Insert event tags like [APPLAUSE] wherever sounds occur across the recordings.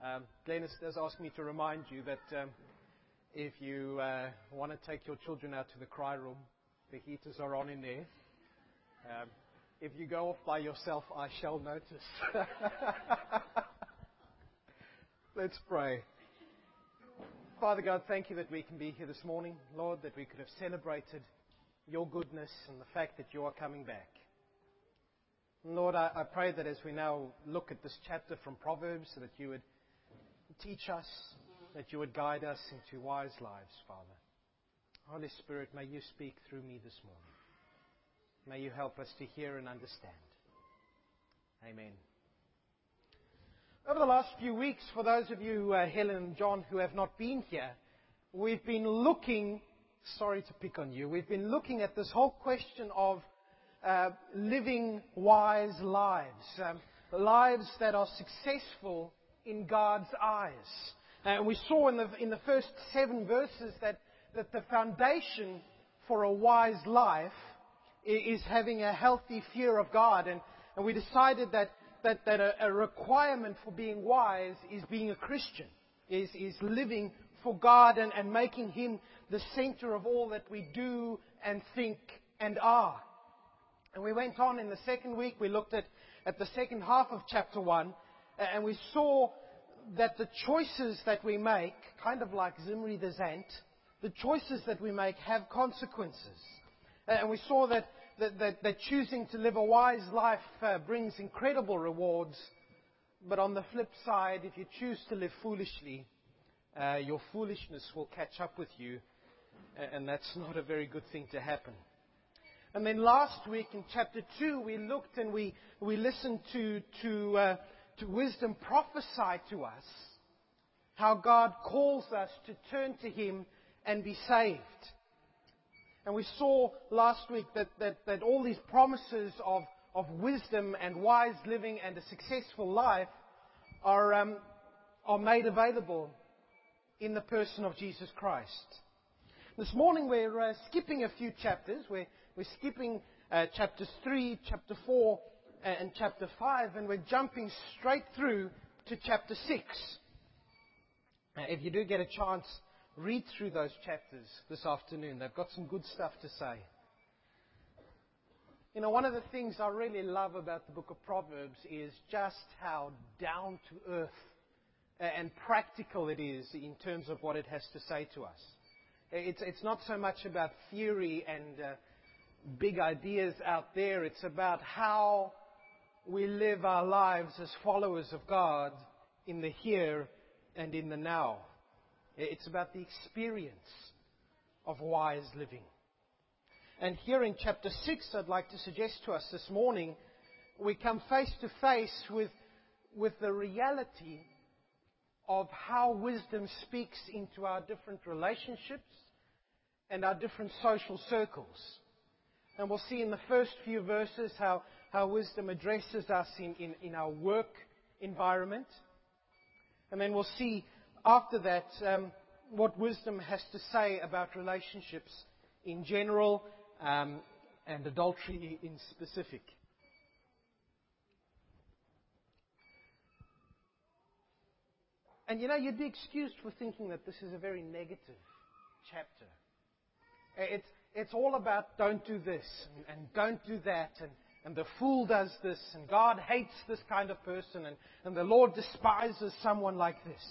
Um, Glenn has, has asked me to remind you that um, if you uh, want to take your children out to the cry room, the heaters are on in there. Um, if you go off by yourself, I shall notice. [LAUGHS] Let's pray. Father God, thank you that we can be here this morning, Lord, that we could have celebrated your goodness and the fact that you are coming back. Lord, I, I pray that as we now look at this chapter from Proverbs, that you would teach us, that you would guide us into wise lives, Father. Holy Spirit, may you speak through me this morning. May you help us to hear and understand. Amen. Over the last few weeks, for those of you, uh, Helen and John, who have not been here, we've been looking, sorry to pick on you, we've been looking at this whole question of uh, living wise lives, um, lives that are successful in God's eyes. Uh, and we saw in the, in the first seven verses that, that the foundation for a wise life is having a healthy fear of God. And, and we decided that, that, that a, a, requirement for being wise is being a Christian, is, is living for God and, and making Him the center of all that we do and think and are. And we went on in the second week, we looked at, at the second half of chapter 1, and we saw that the choices that we make, kind of like Zimri the Zant, the choices that we make have consequences. And we saw that, that, that, that choosing to live a wise life uh, brings incredible rewards. But on the flip side, if you choose to live foolishly, uh, your foolishness will catch up with you. And that's not a very good thing to happen. And then last week in chapter 2, we looked and we, we listened to, to, uh, to wisdom prophesy to us how God calls us to turn to Him and be saved. And we saw last week that, that, that all these promises of, of wisdom and wise living and a successful life are, um, are made available in the person of Jesus Christ. This morning we're uh, skipping a few chapters. We're, we're skipping uh, chapters 3, chapter 4, Uh, and chapter 5, and we're jumping straight through to chapter 6. Now, if you do get a chance, read through those chapters this afternoon. They've got some good stuff to say. You know, one of the things I really love about the book of Proverbs is just how down to earth uh, and practical it is in terms of what it has to say to us. Uh, it's, it's not so much about theory and uh, big ideas out there. It's about how we live our lives as followers of God in the here and in the now. It's about the experience of wise living. And here in chapter 6, I'd like to suggest to us this morning, we come face to face with, with the reality of how wisdom speaks into our different relationships and our different social circles. And we'll see in the first few verses how how wisdom addresses us in, in, in our work environment. And then we'll see after that um, what wisdom has to say about relationships in general um, and adultery in specific. And you know, you'd be excused for thinking that this is a very negative chapter. It's, it's all about don't do this and, and don't do that and, and the fool does this, and God hates this kind of person, and, and the Lord despises someone like this.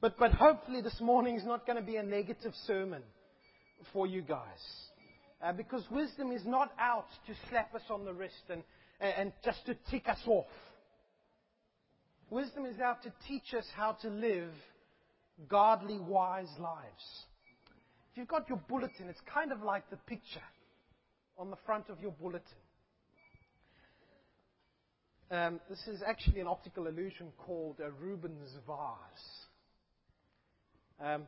But, but hopefully this morning is not going to be a negative sermon for you guys. Uh, because wisdom is not out to slap us on the wrist and, and just to tick us off. Wisdom is out to teach us how to live godly, wise lives. If you've got your bulletin, it's kind of like the picture on the front of your bulletin. Um, this is actually an optical illusion called a Rubin's vase. Um,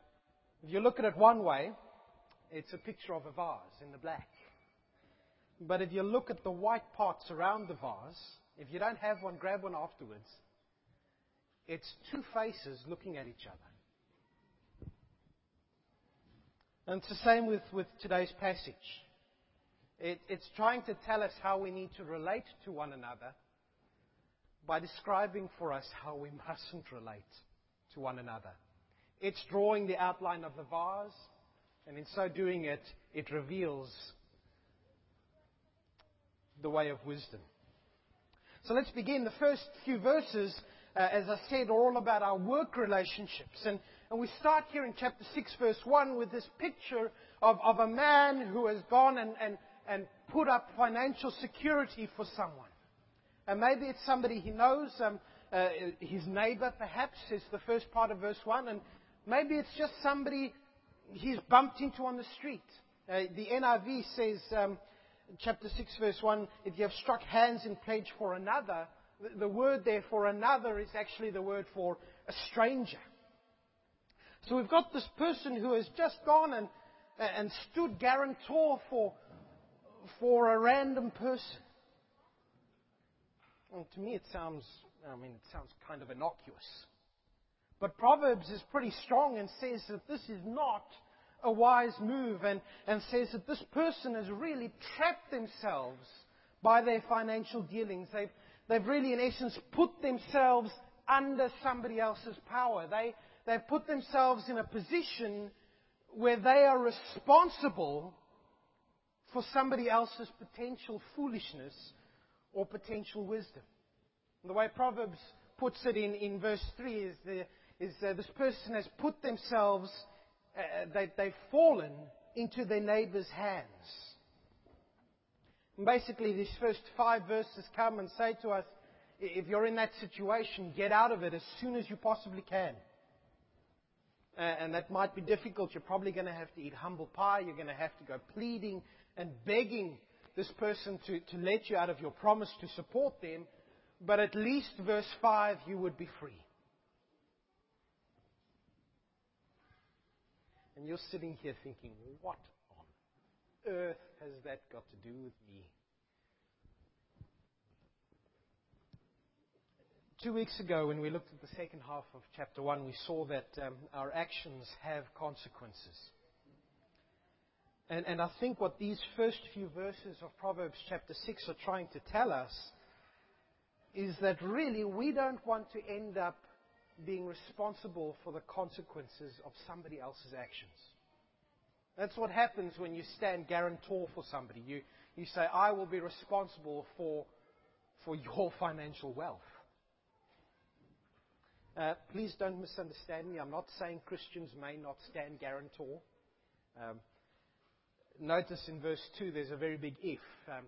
if you look at it one way, it's a picture of a vase in the black. But if you look at the white parts around the vase, if you don't have one, grab one afterwards. It's two faces looking at each other. And it's the same with, today's passage. It, it's trying to tell us how we need to relate to one another by describing for us how we mustn't relate to one another. It's drawing the outline of the vase, and in so doing it, it reveals the way of wisdom. So let's begin. The first few verses, uh, as I said, are all about our work relationships. And, and we start here in chapter 6, verse 1, with this picture of, of a man who has gone and, and, and put up financial security for someone. And maybe it's somebody he knows, um, uh, his neighbor perhaps, is the first part of verse 1. And maybe it's just somebody he's bumped into on the street. Uh, the NIV says, um, chapter 6, verse 1, if you have struck hands in pledge for another, the, the word there for another is actually the word for a stranger. So we've got this person who has just gone and, and stood guarantor for, for a random person. Well, to me, it sounds, I mean, it sounds kind of innocuous. But Proverbs is pretty strong and says that this is not a wise move and, and says that this person has really trapped themselves by their financial dealings. They've, they've really, in essence, put themselves under somebody else's power. They, they've put themselves in a position where they are responsible for somebody else's potential foolishness or potential wisdom. And the way Proverbs puts it in, in verse 3 is, the, is uh, this person has put themselves uh, they, they've fallen into their neighbor's hands. And basically, these first five verses come and say to us, if you're in that situation, get out of it as soon as you possibly can. Uh, and that might be difficult. You're probably going to have to eat humble pie. You're going to have to go pleading and begging this person to, to let you out of your promise to support them. But at least, verse 5, you would be free. And you're sitting here thinking, what on earth has that got to do with me? Two weeks ago, when we looked at the second half of chapter 1, we saw that um, our actions have consequences. And, and I think what these first few verses of Proverbs chapter 6 are trying to tell us is that really we don't want to end up being responsible for the consequences of somebody else's actions. That's what happens when you stand guarantor for somebody. You, you say, I will be responsible for, for your [LAUGHS] financial wealth. Uh, please don't misunderstand me. I'm not saying Christians may not stand guarantor. Um, notice in verse 2 there's a very big if. Um,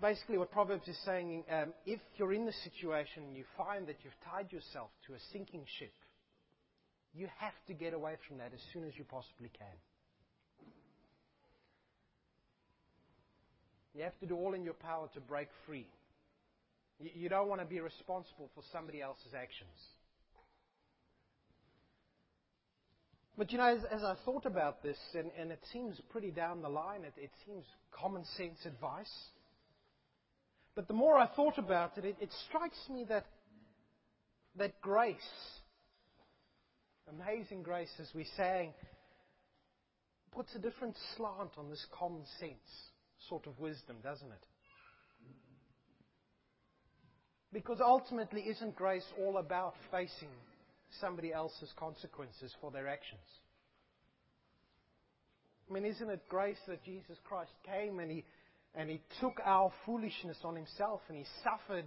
basically what Proverbs is saying, um, if you're in this situation and you find that you've tied yourself to a sinking ship, you have to get away from that as soon as you possibly can. You have to do all in your power to break free. You don't want to be responsible for somebody else's actions. But you know, as, as I thought about this, and, and, it seems pretty down the line, it, it seems common sense advice. But the more I thought about it, it, it strikes me that, that grace, amazing grace, as we sang, puts a different slant on this common sense sort of wisdom, doesn't it? Because ultimately, isn't grace all about facing somebody else's consequences for their actions? I mean, isn't it grace that Jesus Christ came and he and he took our foolishness on himself and he suffered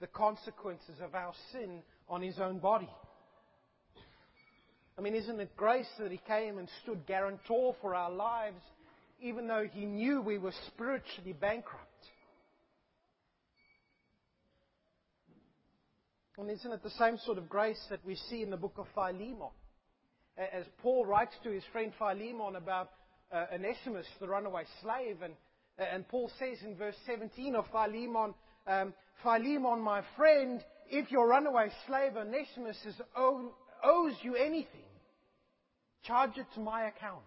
the consequences of our sin on his own body. I mean, isn't it grace that he came and stood guarantor for our lives, even though he knew we were spiritually bankrupt? And isn't it the same sort of grace that we see in the book of Philemon? As Paul writes to his friend Philemon about uh, Onesimus, the runaway slave, and and Paul says in verse 17 of Philemon, um, Philemon, my friend, if your runaway slave Onesimus owes you anything, charge it to my account.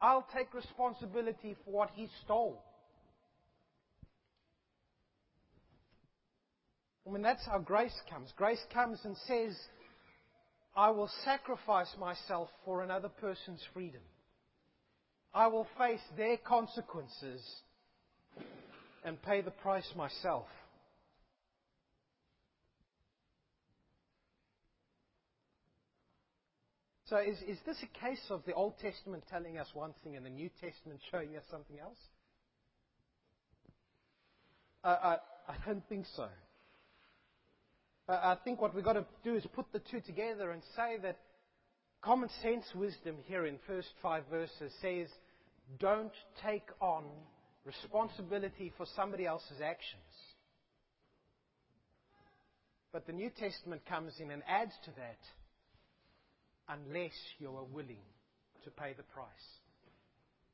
I'll take responsibility for what he stole. I mean, that's how grace comes. Grace comes and says, I will sacrifice myself for another person's freedom. I will face their consequences and pay the price myself. So, is, is this a case of the Old Testament telling us one thing and the New Testament showing us something else? I, I don't think so. I, think what we've got to do is put the two together and say that common sense wisdom here in first five verses says, don't take on responsibility for somebody else's actions. But the New Testament comes in and adds to that unless you are willing to pay the price.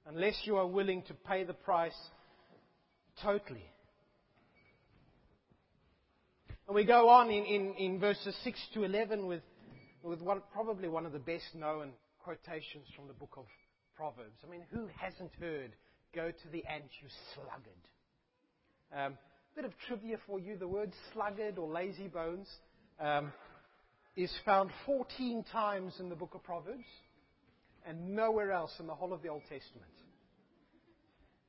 Unless you are willing to pay the price totally. And we go on in, in, in verses 6 to 11 with, with one, probably one of the best known quotations from the book of Proverbs. I mean, who hasn't heard, go to the ant, you sluggard? Um, bit of trivia for you the word sluggard or lazy bones um, is found 14 times in the book of Proverbs and nowhere else in the whole of the Old Testament.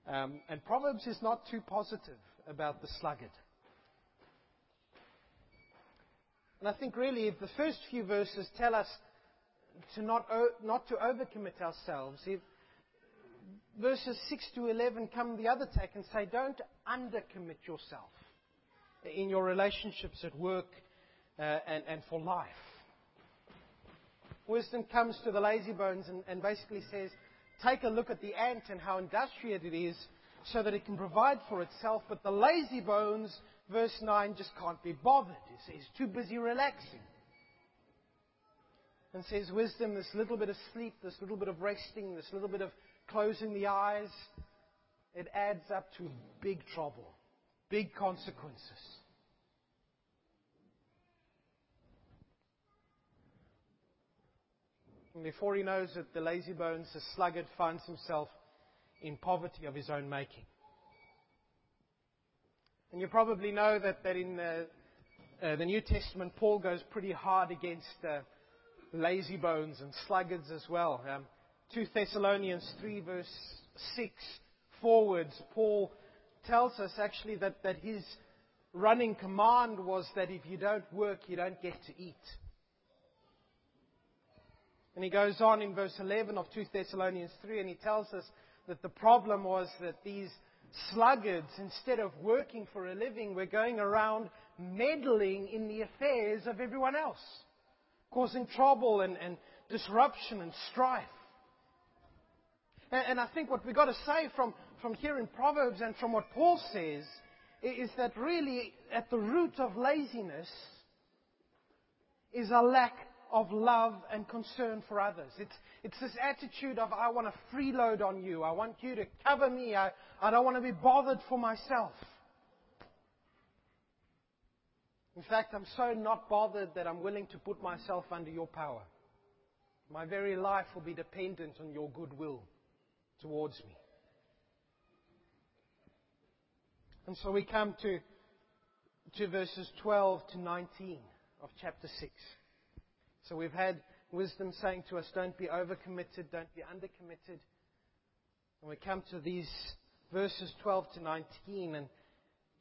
Um, and Proverbs is not too positive about the sluggard. And I think really if the first few verses tell us to not, not to overcommit ourselves, if verses 6 to 11 come the other tack and say, don't undercommit yourself in your relationships at work uh, and, and for life. Wisdom comes to the lazy bones and, and basically says, take a look at the ant and how industrious it is so that it can provide for itself, but the lazy bones, verse 9, just can't be bothered. He He's too busy relaxing. And says wisdom, this little bit of sleep, this little bit of resting, this little bit of closing the eyes, it adds up to big trouble, big consequences. And before he knows it, the lazy bones, the sluggard, finds himself in poverty of his own making. And you probably know that, that in the, uh, the New Testament, Paul goes pretty hard against uh, lazy bones and sluggards as well. Um, 2 Thessalonians 3, verse 6 forwards, Paul tells us actually that, that his running command was that if you don't work, you don't get to eat. And he goes on in verse 11 of 2 Thessalonians 3 and he tells us that the problem was that these sluggards, instead of working for a living, were going around meddling in the affairs of everyone else, causing trouble and, and disruption and strife. And, and I think what we've got to say from, from here in Proverbs and from what Paul says is that really at the root of laziness is a lack of love and concern for others. It's, it's this attitude of, I want to freeload on you. I want you to cover me. I, I don't want to be bothered for myself. In fact, I'm so not bothered that I'm willing to put myself under your power. My very life will be dependent on your goodwill towards me. And so we come to, to verses 12 to 19 of chapter 6. So we've had wisdom saying to us, don't be overcommitted, don't be undercommitted. And we come to these verses 12 to 19, and,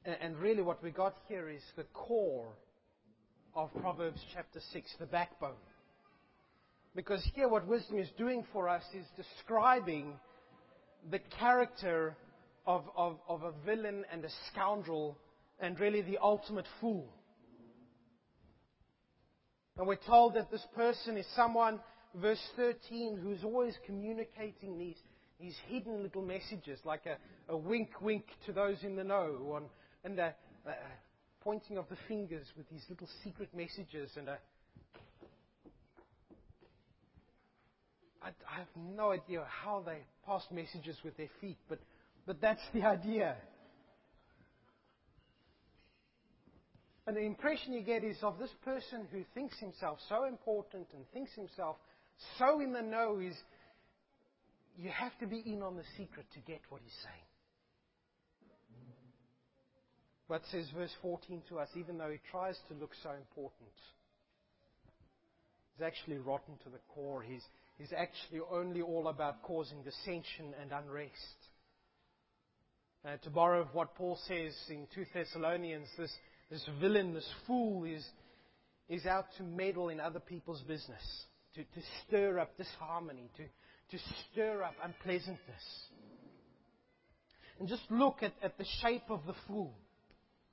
and really what we got here is the core of Proverbs chapter 6, the backbone. Because here what wisdom is doing for us is describing the character of, of, of a villain and a scoundrel and really the ultimate fool. And we're told that this person is someone, verse 13, who's always communicating these, these hidden little messages, like a, a wink wink to those in the know, and, and a, pointing of the fingers with these little secret messages, and a, I, I have no idea how they pass messages with their feet, but, but that's the idea. And the impression you get is of this person who thinks himself so important and thinks himself so in the know is you have to be in on the secret to get what he's saying. But says verse 14 to us, even though he tries to look so important, he's actually rotten to the core. He's, he's actually only all about causing dissension and unrest. Uh, to borrow what Paul says in 2 Thessalonians, this this villain, this fool is, is out to meddle in other people's business. to, to stir up disharmony, to, to stir up unpleasantness. And just look at, at the shape of the fool.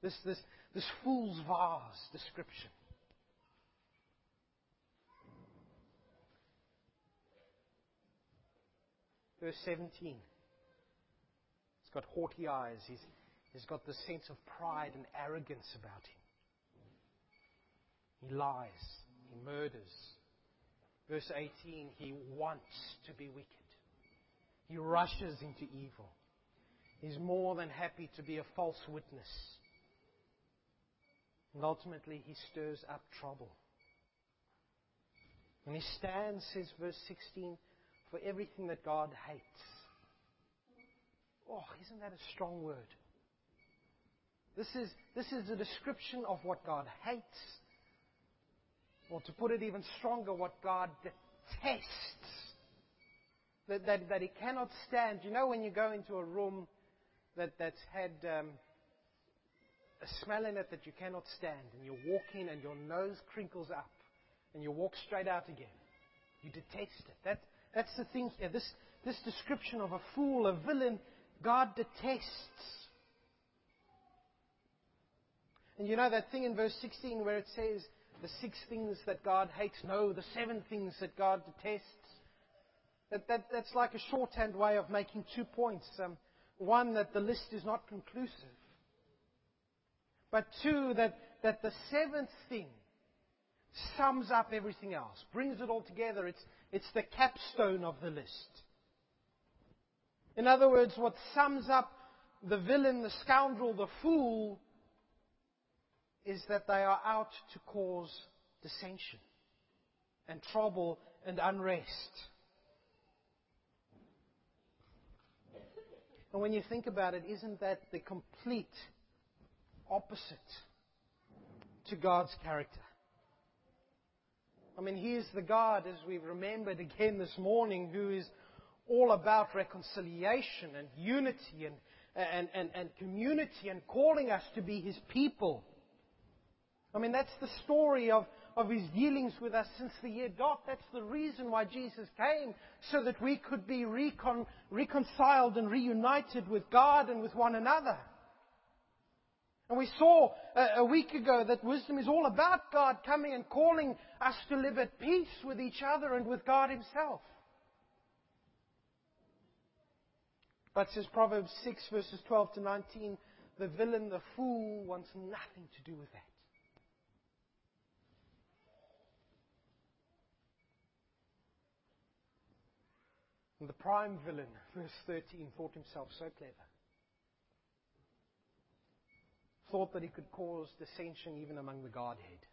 This, this, this fool's vase description. Verse 17. He's got haughty eyes. He's, he's got this sense of pride and arrogance about him. He lies. He murders. Verse 18, he wants to be wicked. He rushes into evil. He's more than happy to be a false witness. And ultimately, he stirs up trouble. And he stands, says verse 16, for everything that God hates. Oh, isn't that a strong word? This is, this is a description of what God hates. Or to put it even stronger, what God detests. That, that, that he cannot stand. You know when you go into a room that, that's had um, a smell in it that you cannot stand, and you walk in and your nose crinkles up, and you walk straight out again. You detest it. That, that's the thing here. This, this description of a fool, a villain, God detests. And you know that thing in verse 16 where it says the six things that God hates? No, the seven things that God detests. That, that, that's like a shorthand way of making two points. Um, one, that the list is not conclusive. But two, that, that the seventh thing sums up everything else, brings it all together. It's, it's the capstone of the list. In other words, what sums up the villain, the scoundrel, the fool, is that they are out to cause dissension and trouble and unrest. And when you think about it, isn't that the complete opposite to God's character? I mean, He is the God, as we've remembered again this morning, who is all about reconciliation and unity and, and, and, and community and calling us to be His people. I mean, that's the story of, of His dealings with us since the year dot. That's the reason why Jesus came, so that we could be recon, reconciled and reunited with God and with one another. And we saw a, a week ago that wisdom is all about God coming and calling us to live at peace with each other and with God Himself. But says Proverbs 6 verses 12 to 19, the villain, the fool, wants nothing to do with that. The prime villain, [LAUGHS] verse 13, thought himself so clever. thought that he could cause dissension even among the Godhead.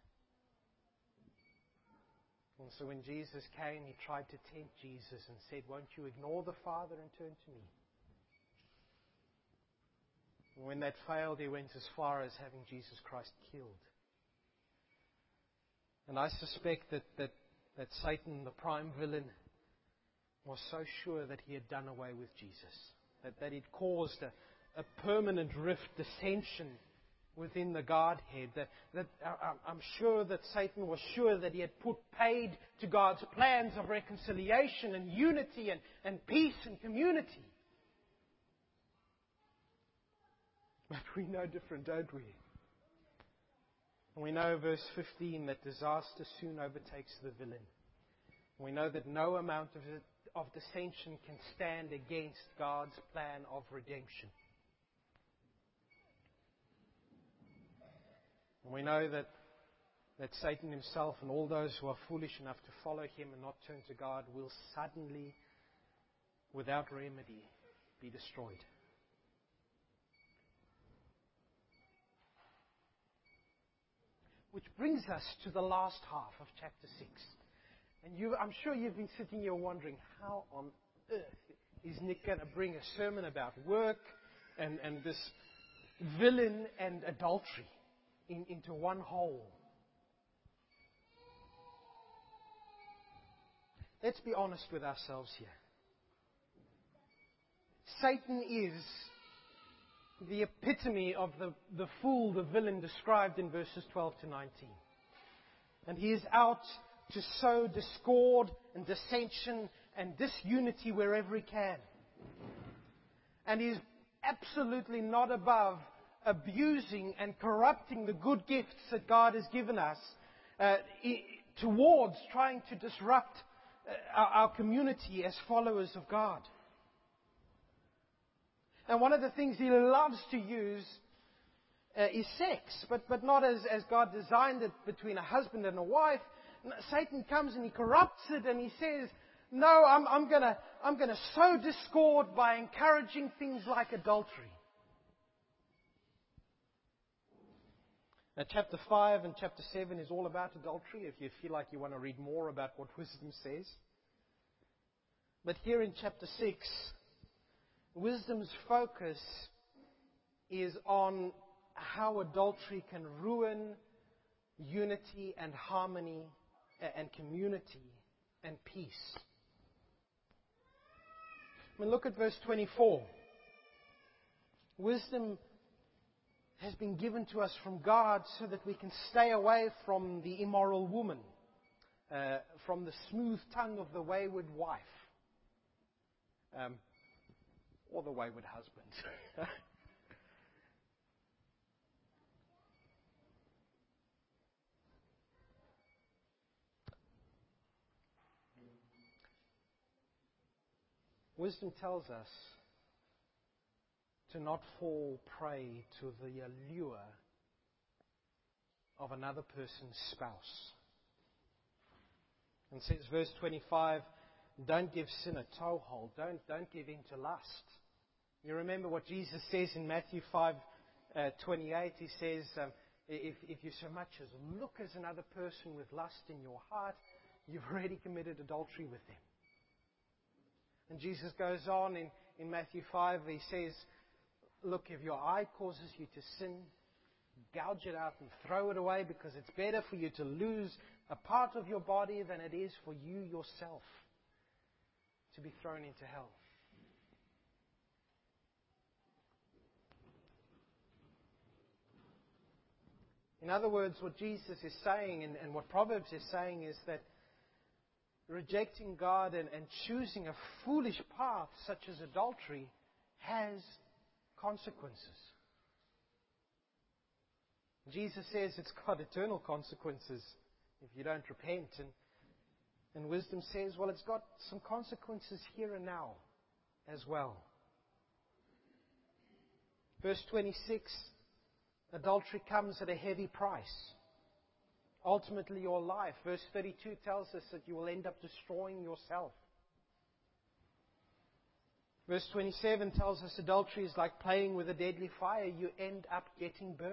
And so when Jesus came, he tried to tempt Jesus and said, Won't you ignore the Father and turn to me? And when that failed, he went as far as having Jesus Christ killed. And I suspect that, that, that Satan, the prime villain, was so sure that he had done away with Jesus, that, that he'd caused a, a permanent rift, dissension within the Godhead. That, that uh, I'm sure that Satan was sure that he had put paid to God's plans of reconciliation and unity and, and peace and community. But we know different, don't we? And we know, verse 15, that disaster soon overtakes the villain. We know that no amount of, of dissension can stand against God's plan of redemption. We know that, that Satan himself and all those who are foolish enough to follow him and not turn to God will suddenly, without remedy, be destroyed. Which brings us to the last half of chapter 6. And you, I'm sure you've been sitting here wondering, how on earth is Nick going to bring a sermon about work and, and this villain and adultery? in, into one whole. Let's be honest with ourselves here. Satan is the epitome of the, the fool, the villain described in verses 12 to 19. And he is out to sow discord and dissension and disunity wherever he can. And he's absolutely not above abusing and corrupting the good gifts that God has given us uh, towards trying to disrupt uh, our, community as followers of God. And one of the things he loves to use uh, is sex, but, but not as, as God designed it between a husband and a wife. Satan comes and he corrupts it and he says, No, I'm, I'm going to I'm gonna sow discord by encouraging things like adultery. Now, chapter 5 and chapter 7 is all about adultery, if you feel like you want to read more about what wisdom says. But here in chapter 6, wisdom's focus is on how adultery can ruin unity and harmony and community and peace. I mean, look at verse 24. Wisdom has been given to us from God so that we can stay away from the immoral woman, uh, from the smooth tongue of the wayward wife, um, or the wayward husband. [LAUGHS] Wisdom tells us to not fall prey to the allure of another person's spouse. And says verse 25, don't give sin a toehold. Don't, don't give in to lust. You remember what Jesus says in Matthew 5, uh, 28. He says, um, if, if you so much as look as another person with lust in your heart, you've already committed adultery with them. And Jesus goes on in, in Matthew 5, he says, Look, if your eye causes you to sin, gouge it out and throw it away because it's better for you to lose a part of your body than it is for you yourself to be thrown into hell. In other words, what Jesus is saying and, and what Proverbs is saying is that rejecting God and, and choosing a foolish path such as adultery has consequences. Jesus says it's got eternal consequences if you don't repent. And, and wisdom says, well, it's got some consequences here and now as well. Verse 26 adultery comes at a heavy price ultimately your life. Verse 32 tells us that you will end up destroying yourself. Verse 27 tells us adultery is like playing with a deadly fire. You end up getting burnt.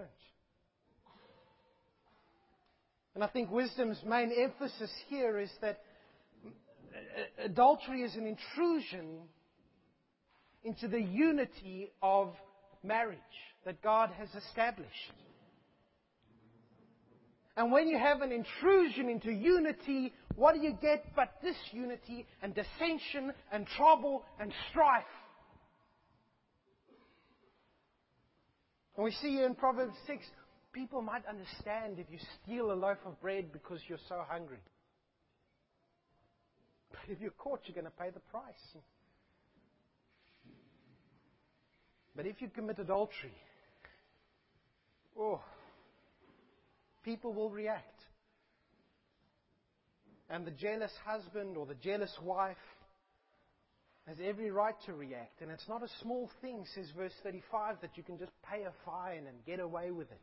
And I think wisdom's main emphasis here is that adultery is an intrusion into the unity of marriage that God has established. And when you have an intrusion into unity, what do you get but disunity and dissension and trouble and strife? And we see in Proverbs 6, people might understand if you steal a loaf of bread because you're so hungry. But if you're caught, you're going to pay the price. But if you commit adultery, oh, people will react. And the jealous husband or the jealous wife has every right to react. And it's not a small thing, says verse 35, that you can just pay a fine and get away with it.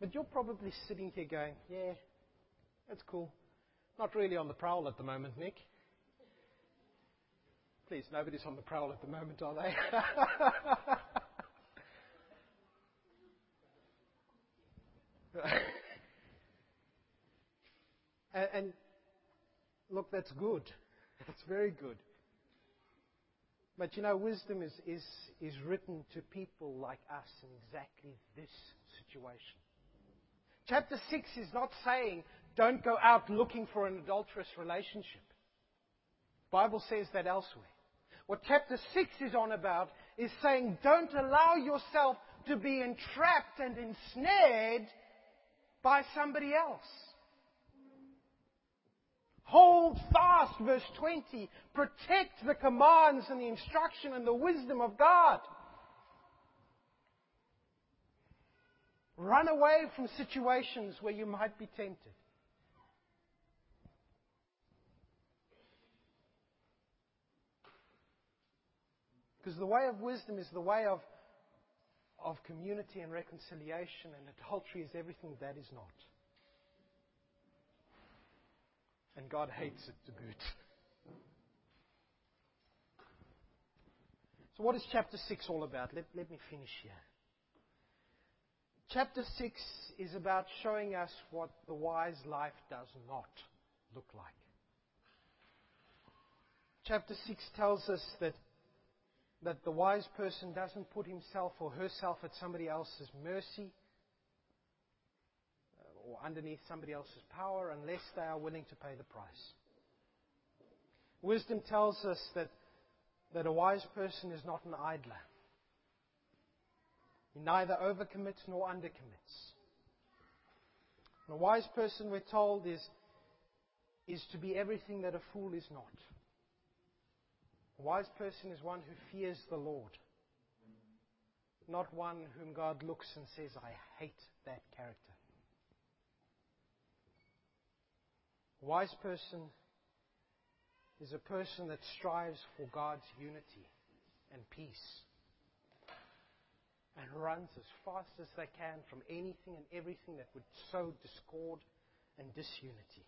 But you're probably sitting here going, yeah, that's cool. Not really on the prowl at the moment, Nick. Please, nobody's on the prowl at the moment, are they? [LAUGHS] and, and look, that's good. That's very good. But you know, wisdom is, is, is written to people like us in exactly this situation. Chapter 6 is not saying don't go out looking for an adulterous relationship. The Bible says that elsewhere. What chapter 6 is on about is saying, don't allow yourself to be entrapped and ensnared by somebody else. Hold fast, verse 20. Protect the commands and the instruction and the wisdom of God. Run away from situations where you might be tempted. Because the way of wisdom is the way of, of community and reconciliation, and adultery is everything that is not. And God hates it to boot. So, what is chapter 6 all about? Let, let me finish here. Chapter 6 is about showing us what the wise life does not look like. Chapter 6 tells us that, that the wise person doesn't put himself or herself at somebody else's mercy uh, or underneath somebody else's power unless they are willing to pay the price. Wisdom tells us that, that a wise person is not an idler. He neither overcommits nor undercommits. And a wise person, we're told, is, is to be everything that a fool is not. A wise person is one who fears the Lord, not one whom God looks and says, I hate that character. A wise person is a person that strives for God's unity and peace and runs as fast as they can from anything and everything that would sow discord and disunity.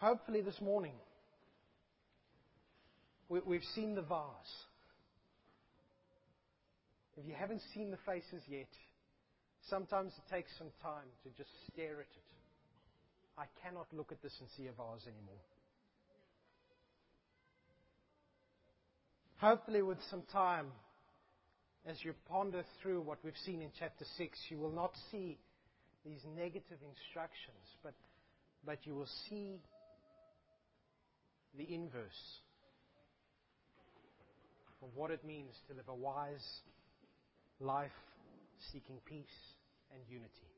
Hopefully, this morning, we, have seen the vase. If you haven't seen the faces yet, sometimes it takes some time to just stare at it. I cannot look at this and see a vase anymore. Hopefully, with some time, as you ponder through what we've seen in chapter 6, you will not see these negative instructions, but, but you will see the inverse of what it means to live a wise life seeking peace and unity.